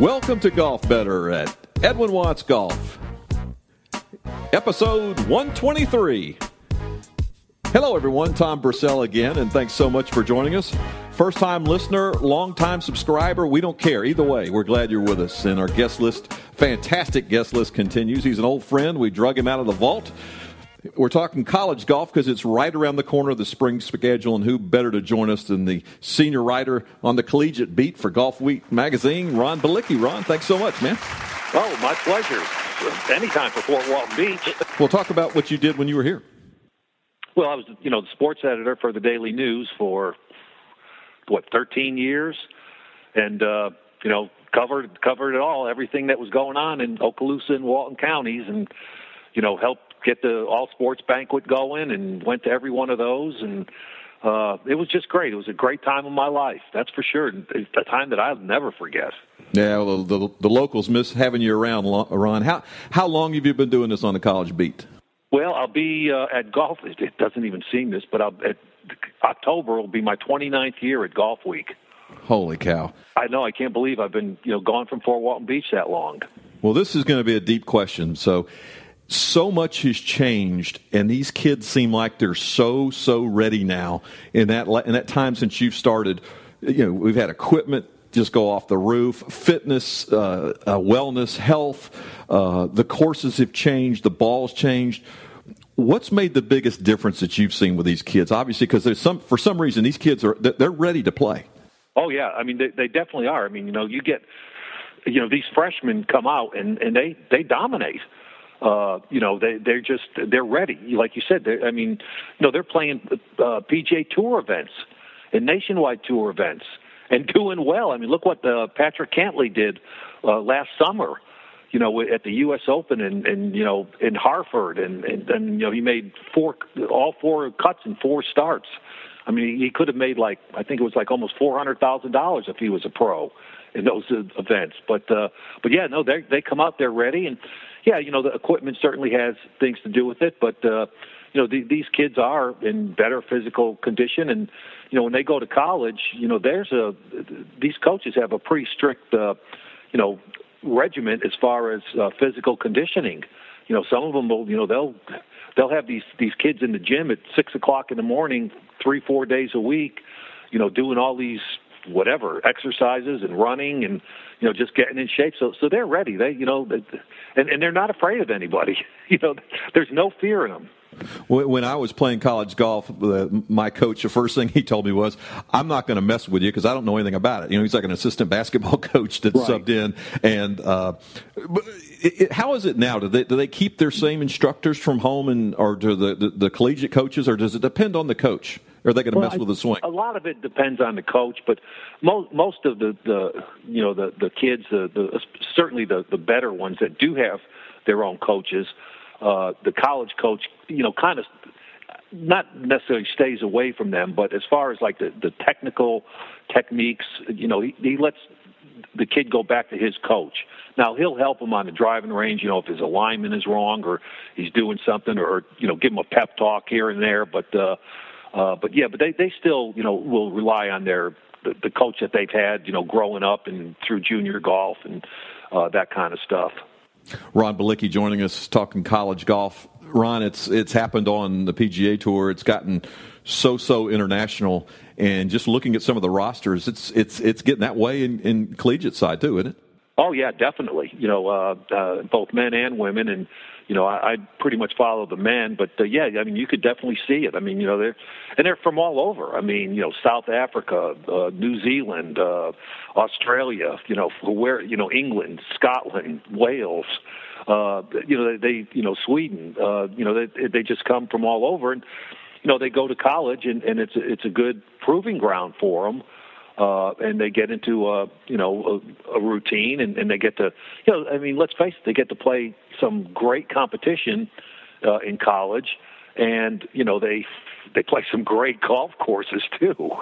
Welcome to Golf Better at Edwin Watts Golf, episode 123. Hello, everyone. Tom Brissell again, and thanks so much for joining us. First time listener, long time subscriber, we don't care. Either way, we're glad you're with us. And our guest list, fantastic guest list continues. He's an old friend. We drug him out of the vault. We're talking college golf because it's right around the corner of the spring schedule, and who better to join us than the senior writer on the collegiate beat for Golfweek magazine, Ron Balicki. Ron, thanks so much, man. Oh, my pleasure. Anytime for Fort Walton Beach. We'll talk about what you did when you were here. Well, I was, you know, the sports editor for the Daily News for what 13 years, and uh, you know, covered covered it all, everything that was going on in Okaloosa and Walton counties, and you know, helped get the all sports banquet going and went to every one of those and uh, it was just great. It was a great time of my life, that's for sure. It's a time that I'll never forget. Yeah, well, the, the, the locals miss having you around, Ron. How how long have you been doing this on the college beat? Well, I'll be uh, at golf. It doesn't even seem this, but I'll, at October will be my 29th year at Golfweek. Holy cow! I know. I can't believe I've been you know gone from Fort Walton Beach that long. Well, this is going to be a deep question. So, so much has changed, and these kids seem like they're so so ready now. In that in that time since you've started, you know, we've had equipment just go off the roof, fitness, uh, uh, wellness, health. Uh, the courses have changed, the balls changed. What's made the biggest difference that you've seen with these kids? Obviously, because there's some for some reason these kids are they're ready to play. Oh yeah, I mean they, they definitely are. I mean you know you get you know these freshmen come out and and they they dominate uh, you know, they they're just they're ready. Like you said, I mean, know, they're playing uh, PGA Tour events and nationwide tour events and doing well. I mean, look what uh, Patrick Cantlay did uh, last summer. You know, at the U.S. Open and, and you know in Hartford, and, and and you know he made four all four cuts in four starts. I mean, he could have made like I think it was like almost four hundred thousand dollars if he was a pro in those events. But uh, but yeah, no, they they come out, they're ready, and yeah, you know, the equipment certainly has things to do with it, but uh, you know, the, these kids are in better physical condition, and you know, when they go to college, you know, there's a these coaches have a pretty strict, uh, you know, regiment as far as uh, physical conditioning. You know, some of them will, you know, they'll they'll have these these kids in the gym at six o'clock in the morning, three four days a week, you know, doing all these whatever exercises and running and you know just getting in shape so so they're ready they you know and and they're not afraid of anybody you know there's no fear in them when I was playing college golf, my coach, the first thing he told me was, "I'm not going to mess with you because I don't know anything about it." You know, he's like an assistant basketball coach that right. subbed in. And uh, it, it, how is it now? Do they do they keep their same instructors from home, and or do the, the, the collegiate coaches, or does it depend on the coach? Or are they going to well, mess with the swing? A lot of it depends on the coach, but most most of the, the you know the the kids, the, the certainly the the better ones that do have their own coaches, uh, the college coach, you know, kind of not necessarily stays away from them, but as far as like the the technical techniques, you know, he, he lets the kid go back to his coach. Now he'll help him on the driving range, you know, if his alignment is wrong or he's doing something, or you know, give him a pep talk here and there. But uh, uh, but yeah, but they they still you know will rely on their the, the coach that they've had you know growing up and through junior golf and uh, that kind of stuff. Ron Balicki joining us talking college golf. Ron, it's it's happened on the PGA Tour. It's gotten so so international, and just looking at some of the rosters, it's it's it's getting that way in, in collegiate side too, isn't it? Oh yeah, definitely. You know, uh, uh, both men and women, and you know, I, I pretty much follow the men, but uh, yeah, I mean, you could definitely see it. I mean, you know, they're and they're from all over. I mean, you know, South Africa, uh, New Zealand, uh, Australia, you know, where you know, England, Scotland, Wales, uh, you know, they, they you know, Sweden, uh, you know, they they just come from all over, and you know, they go to college, and and it's it's a good proving ground for them uh, and they get into a you know a, a routine, and, and they get to you know I mean let's face it, they get to play some great competition uh, in college, and you know they they play some great golf courses too.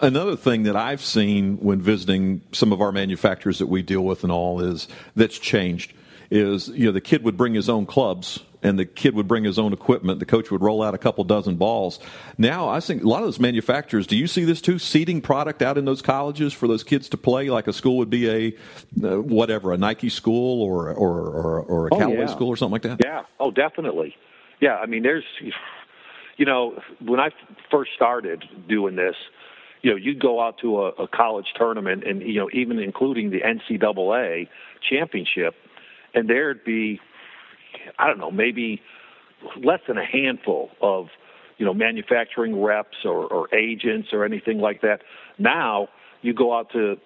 Another thing that I've seen when visiting some of our manufacturers that we deal with and all is that's changed is you know the kid would bring his own clubs and the kid would bring his own equipment. The coach would roll out a couple dozen balls. Now, I think a lot of those manufacturers. Do you see this too? Seeding product out in those colleges for those kids to play, like a school would be a uh, whatever, a Nike school or or or, or a oh, Callaway yeah. school or something like that. Yeah. Oh, definitely. Yeah. I mean, there's, you know, when I first started doing this you know, you'd go out to a, a college tournament and, you know, even including the NCAA championship, and there'd be, I don't know, maybe less than a handful of, you know, manufacturing reps or, or agents or anything like that. Now, you go out to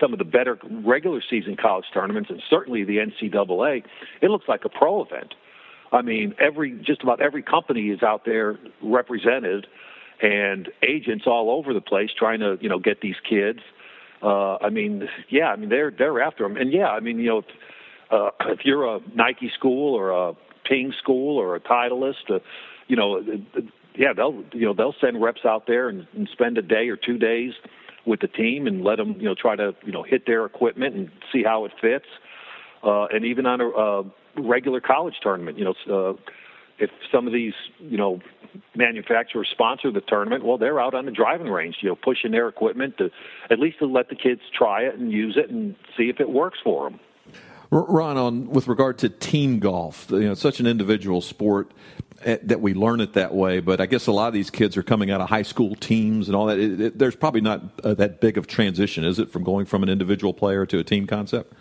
some of the better regular season college tournaments, and certainly the NCAA, it looks like a pro event. I mean, every just about every company is out there represented and agents all over the place trying to you know get these kids. Uh, I mean, yeah, I mean they're they're after them, and yeah, I mean you know uh, if you're a Nike school or a Ping school or a Titleist, uh, you know, yeah, they'll you know they'll send reps out there and, and spend a day or two days with the team and let them you know try to you know hit their equipment and see how it fits, uh, and even on a, regular college tournament, you know. Uh, if some of these, you know, manufacturers sponsor the tournament, well, they're out on the driving range, you know, pushing their equipment to at least to let the kids try it and use it and see if it works for them. Ron, on with regard to team golf, you know, such an individual sport eh, that we learn it that way. But I guess a lot of these kids are coming out of high school teams and all that. It, it, there's probably not uh, that big of transition, is it, from going from an individual player to a team concept?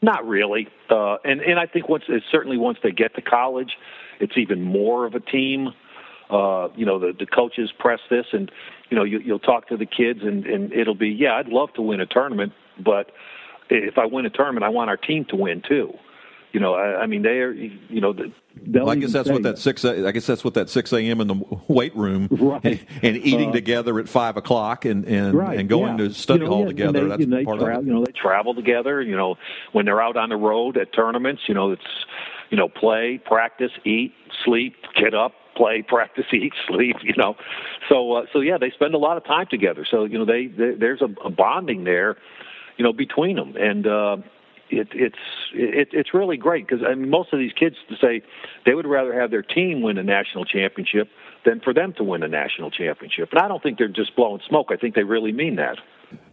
Not really, uh, and and I think once certainly once they get to college, it's even more of a team. Uh, you know, the, the coaches press this, and you know, you, you'll talk to the kids, and, and it'll be, yeah, I'd love to win a tournament, but if I win a tournament, I want our team to win too. You know, I, I mean, they're, you know, the, well, I guess that's what that six. I guess that's what that six a.m. in the weight room right. and, and, eating uh, together at five o'clock and and, right, and going yeah. to study you know, hall yeah, together. They, that's they part tra- of it. You know, they travel together. You know, when they're out on the road at tournaments, you know, it's you know, play, practice, eat, sleep, get up, play, practice, eat, sleep. You know, so uh, so yeah, they spend a lot of time together. So you know, they, they there's a, a bonding there, you know, between them, and uh, it, it's it, it's really great because I mean, most of these kids say they would rather have their team win a national championship than for them to win a national championship. And I don't think they're just blowing smoke. I think they really mean that.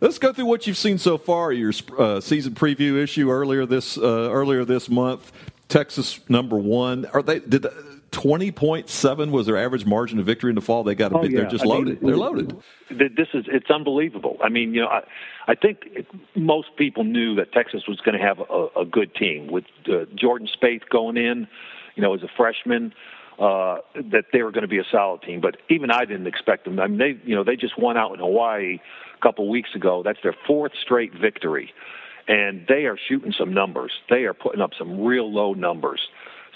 Let's go through what you've seen so far. Your uh, season preview issue earlier this uh, earlier this month. Texas number one. Are they did twenty point seven was their average margin of victory in the fall? They got a oh, big. Yeah. They're just I loaded. Mean, they're loaded. This is it's unbelievable. I mean, you know, I, I think most people knew that Texas was going to have a, a good team with uh, Jordan Spieth going in. You know, as a freshman. Uh, that they were going to be a solid team, but even I didn't expect them. I mean, they, you know, they just won out in Hawaii a couple weeks ago. That's their fourth straight victory and they are shooting some numbers. They are putting up some real low numbers.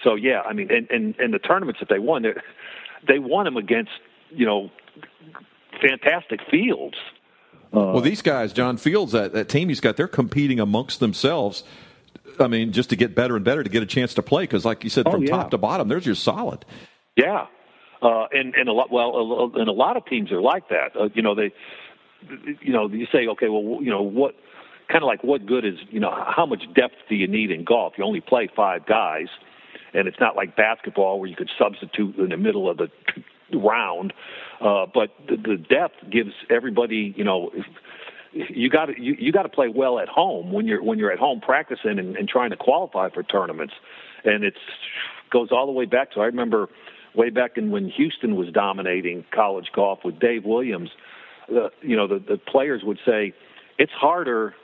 So yeah, I mean, and and, and the tournaments that they won, they won them against you know fantastic fields. Uh, well, these guys, John Fields, that, that team he's got, they're competing amongst themselves. I mean, just to get better and better to get a chance to play, because like you said, oh, from oh, yeah. top to bottom, they're just solid. Yeah, uh, and and a lot well, and a lot of teams are like that. Uh, you know, they, you know, you say, okay, well, you know, what kind of like what good is you know how much depth do you need in golf? You only play five guys, and it's not like basketball where you could substitute in the middle of the round. Uh, but the, the depth gives everybody you know. You got to you, you got to play well at home when you're when you're at home practicing and, and trying to qualify for tournaments, and it's goes all the way back to I remember way back in when Houston was dominating college golf with Dave Williams. Uh, you know the the players would say it's harder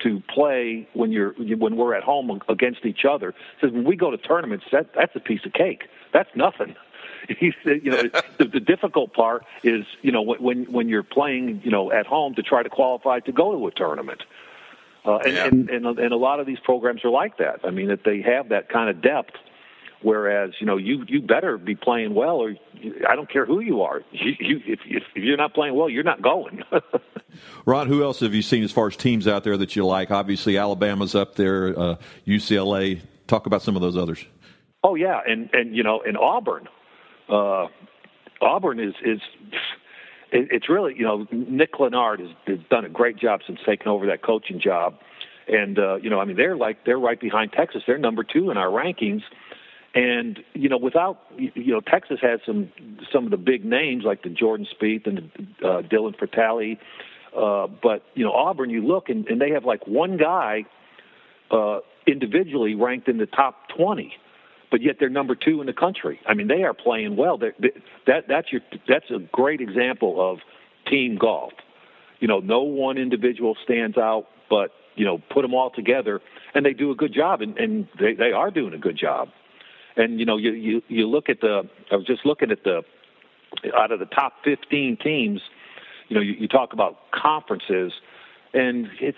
to play when you're when we're at home against each other. Says when we go to tournaments, that that's a piece of cake. That's nothing. He said, you know, the, the difficult part is, you know, when when you're playing, you know, at home to try to qualify to go to a tournament. Uh, and, yeah. and, and and a lot of these programs are like that. I mean, that they have that kind of depth Whereas, you know, you you better be playing well, or I don't care who you are. You, you if, if you're not playing well, you're not going. Ron, who else have you seen as far as teams out there that you like? Obviously, Alabama's up there, uh, UCLA. Talk about some of those others. Oh yeah, and and you know, in Auburn, uh, Auburn is is it, it's really you know Nick Clinard has, has done a great job since taking over that coaching job, and uh, you know I mean they're like they're right behind Texas. They're number two in our rankings And you know, without you know, Texas has some some of the big names like the Jordan Spieth and the, uh, Dylan Frittelli, uh, but you know, Auburn, you look and, and they have like one guy uh, individually ranked in the top twenty, but yet they're number two in the country. I mean, they are playing well. They, that that's your that's a great example of team golf. You know, no one individual stands out, but you know, put them all together, and they do a good job, and, and they they are doing a good job. And you know, you you you look at the. I was just looking at the out of the top 15 teams. You know, you, you talk about conferences, and it's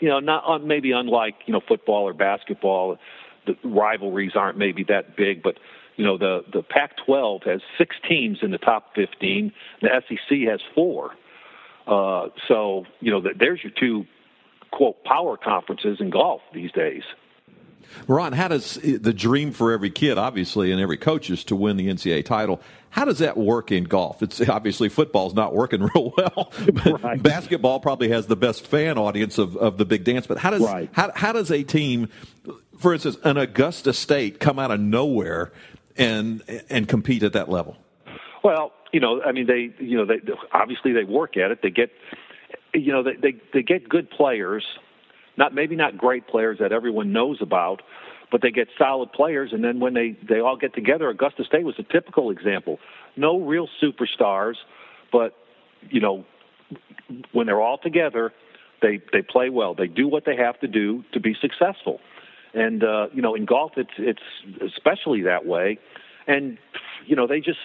you know not maybe unlike you know football or basketball. The rivalries aren't maybe that big, but you know the the Pac-12 has six teams in the top 15. The SEC has four. Uh, so you know, there's your two quote power conferences in golf these days. Ron, how does the dream for every kid, obviously, and every coach is to win the NCAA title? How does that work in golf? It's obviously football's not working real well. Right. Basketball probably has the best fan audience of, of the big dance. But how does right. how, how does a team, for instance, an Augusta State, come out of nowhere and and compete at that level? Well, you know, I mean, they you know they obviously they work at it. They get you know they they, they get good players not maybe not great players that everyone knows about, but they get solid players. And then when they they all get together, Augusta State was a typical example. No real superstars, but you know when they're all together, they they play well. They do what they have to do to be successful. And uh, you know, in golf, it's it's especially that way. And you know, they just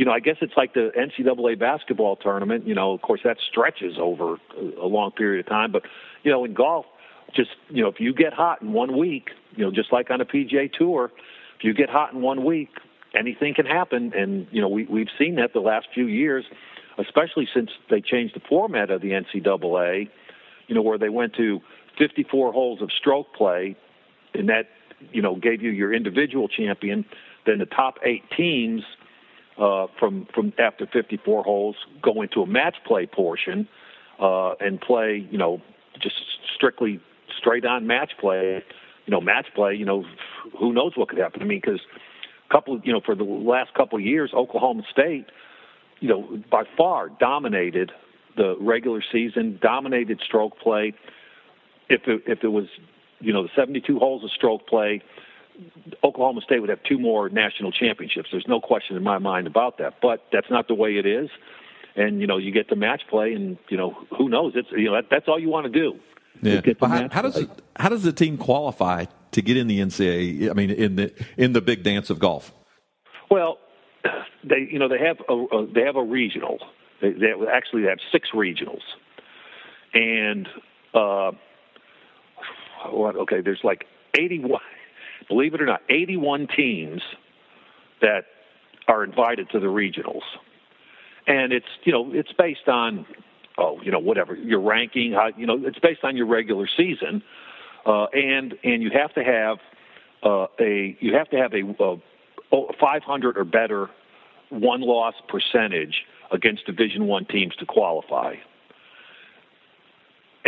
you, know, I guess it's like the NCAA basketball tournament. You know, of course, that stretches over a long period of time. But you know, in golf, just you know, if you get hot in one week, you know, just like on a PGA Tour, if you get hot in one week, anything can happen. And you know, we we've seen that the last few years, especially since they changed the format of the NCAA. You know, where they went to 54 holes of stroke play, and that you know gave you your individual champion. Then the top eight teams uh, from from after 54 holes, go into a match play portion uh, and play, you know, just strictly straight on match play. You know, match play. You know, who knows what could happen? I mean, because couple, you know, for the last couple of years, Oklahoma State, you know, by far dominated the regular season, dominated stroke play. If it, if it was, you know, the 72 holes of stroke play, Oklahoma State would have two more national championships. There's no question in my mind about that. But that's not the way it is. And you know, you get the match play, and you know, who knows? It's you know, that, that's all you want to do. Yeah. How, how, does it, how does the team qualify to get in the NCAA? I mean, in the in the big dance of golf. Well, they you know they have a, a they have a regional. They, they actually have six regionals, and uh, what? Okay, there's like 81 believe it or not, 81 teams that are invited to the regionals. And it's, you know, it's based on, oh, you know, whatever, your ranking, how, you know, it's based on your regular season. Uh, and, and you have to have uh, a, you have to have a, a 500 or better one loss percentage against Division One teams to qualify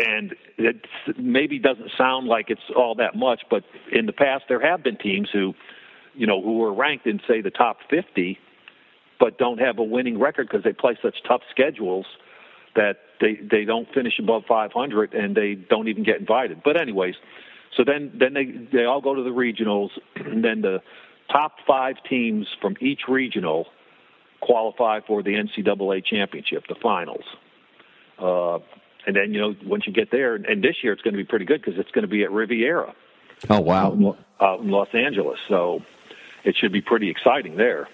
and it maybe doesn't sound like it's all that much, but in the past there have been teams who, you know, who were ranked in say the top 50, but don't have a winning record because they play such tough schedules that they they don't finish above 500 and they don't even get invited. But anyways, so then then they they all go to the regionals, and then the top five teams from each regional qualify for the NCAA championship, the finals. Uh, and then you know once you get there, and this year it's going to be pretty good because it's going to be at Riviera. Oh wow! Out in Los Angeles, so it should be pretty exciting there.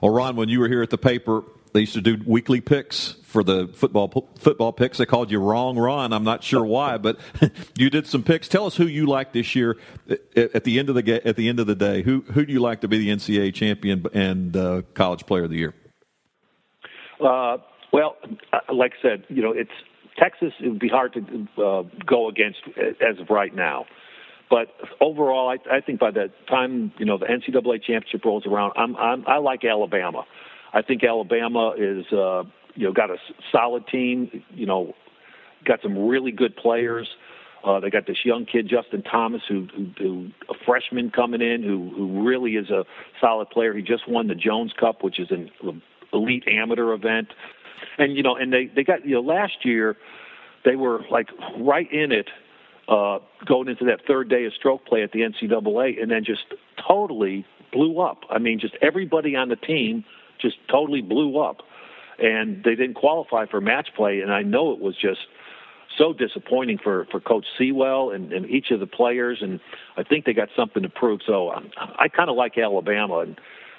Well, Ron, when you were here at the paper, they used to do weekly picks for the football football picks. They called you Wrong Ron. I'm not sure why, but you did some picks. Tell us who you like this year. At the end of the at the end of the day, who who do you like to be the NCAA champion and uh, college player of the year? Uh, well, uh, like I said, you know, it's Texas, it would be hard to uh, go against as of right now. But overall, I, I think by the time you know the NCAA championship rolls around, I'm, I'm I like Alabama. I think Alabama is uh, you know got a solid team. You know, got some really good players. Uh, they got this young kid, Justin Thomas, who, who, who a freshman coming in, who who really is a solid player. He just won the Jones Cup, which is an elite amateur event, and you know, and they they got you know last year they were like right in it uh, going into that third day of stroke play at the NCAA, and then just totally blew up. I mean, just everybody on the team just totally blew up, and they didn't qualify for match play. And I know it was just so disappointing for for Coach Seawell and, and each of the players. And I think they got something to prove. So um, I, kind of like Alabama. And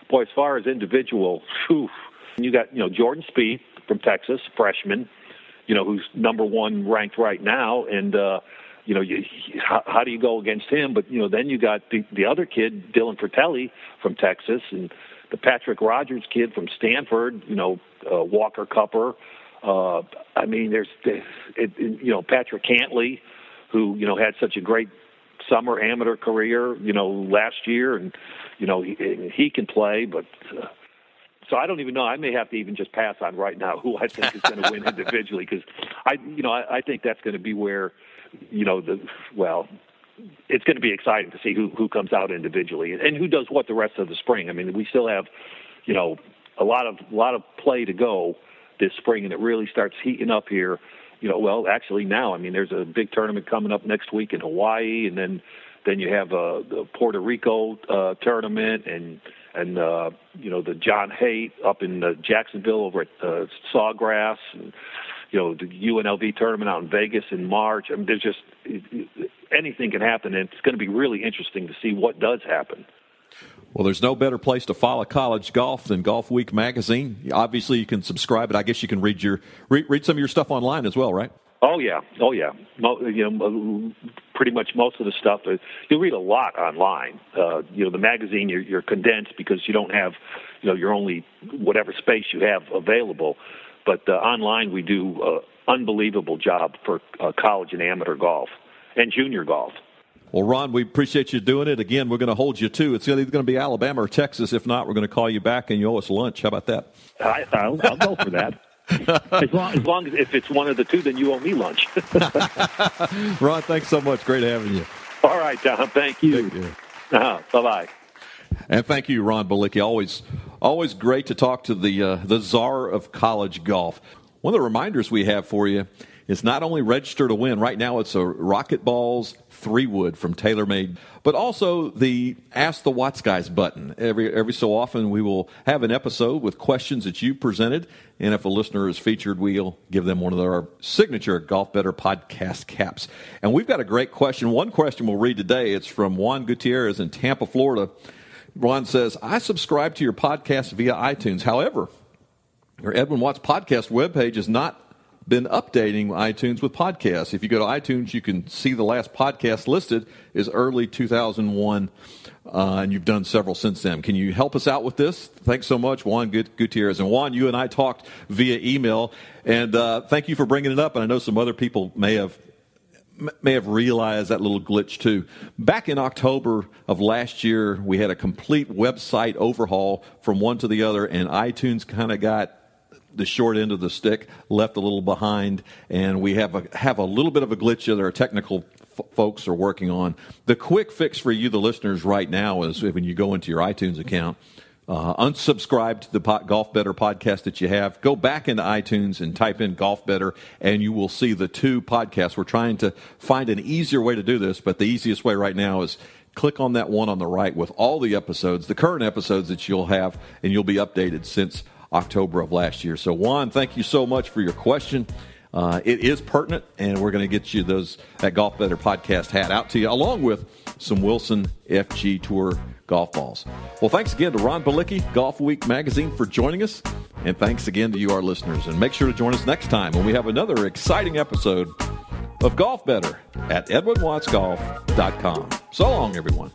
boy, as far as individual, whew, you got you know Jordan Spieth from Texas, freshman, you know who's number one ranked right now, and. uh you know, you, how, how do you go against him? But you know, then you got the the other kid, Dylan Frittelli from Texas, and the Patrick Rodgers kid from Stanford. You know, uh, Walker Cupper. Uh, I mean, there's, it, it, you know, Patrick Cantlay, who you know had such a great summer amateur career, you know, last year, and you know he, he can play, but. Uh, so I don't even know. I may have to even just pass on right now who I think is going to win individually because I, you know, I, I think that's going to be where you know, the well, it's going to be exciting to see who who comes out individually and, and who does what the rest of the spring. I mean, we still have, you know, a lot of a lot of play to go this spring, and it really starts heating up here. You know, well, actually now, I mean, there's a big tournament coming up next week in Hawaii, and then then you have uh, the Puerto Rico uh, tournament, and and uh, you know the John Hayt up in uh, Jacksonville over at uh, Sawgrass. And, you know the UNLV tournament out in Vegas in March. I mean, there's just anything can happen, and it's going to be really interesting to see what does happen. Well, there's no better place to follow college golf than Golfweek magazine. Obviously, you can subscribe, but I guess you can read your read, read some of your stuff online as well, right? Oh yeah, oh yeah. Mo, you know, pretty much most of the stuff uh, you'll read a lot online. Uh, you know, the magazine you're, you're condensed because you don't have, you know, your only whatever space you have available. But uh, online, we do an unbelievable job for uh, college and amateur golf and junior golf. Well, Ron, we appreciate you doing it. Again, we're going to hold you to. It's either going to be Alabama or Texas. If not, we're going to call you back and you owe us lunch. How about that? I, will I'll go for that. as, long, as long as if it's one of the two, then you owe me lunch. Ron, thanks so much. Great having you. All right, Tom. Thank you. Thank you. Uh-huh. Bye bye. And thank you, Ron Balicki. Always, always great to talk to the uh, the czar of college golf. One of the reminders we have for you is not only register to win. Right now, it's a RocketBallz three wood from TaylorMade, but also the Ask the Watts guys button. Every every so often, we will have an episode with questions that you presented, and if a listener is featured, we'll give them one of our signature Golf Better podcast caps. And we've got a great question. One question we'll read today. It's from Juan Gutierrez in Tampa, Florida. Ron says, I subscribe to your podcast via iTunes. However, your Edwin Watts podcast webpage is not been updating iTunes with podcasts. If you go to iTunes, you can see the last podcast listed is early 2001, uh, and you've done several since then. Can you help us out with this? Thanks so much, Juan Gutierrez. And Juan, you and I talked via email, and uh, thank you for bringing it up. And I know some other people may have may have realized that little glitch too. Back in October of last year, we had a complete website overhaul from one to the other, and iTunes kind of got the short end of the stick, left a little behind, and we have a have a little bit of a glitch that our technical f- folks are working on. The quick fix for you, the listeners, right now is when you go into your iTunes account uh, unsubscribe to the Golf Better podcast that you have. Go back into iTunes and type in Golf Better, and you will see the two podcasts. We're trying to find an easier way to do this, but the easiest way right now is click on that one on the right with all the episodes, the current episodes that you'll have, and you'll be updated since October of last year. So, Juan, thank you so much for your question. Uh, it is pertinent, and we're going to get you those that Golf Better podcast hat out to you, along with some Wilson FG Tour golf balls. Well, thanks again to Ron Balicki, Golfweek Magazine, for joining us, and thanks again to you, our listeners. And make sure to join us next time when we have another exciting episode of Golf Better at EdwinWattsGolf.com. So long, everyone.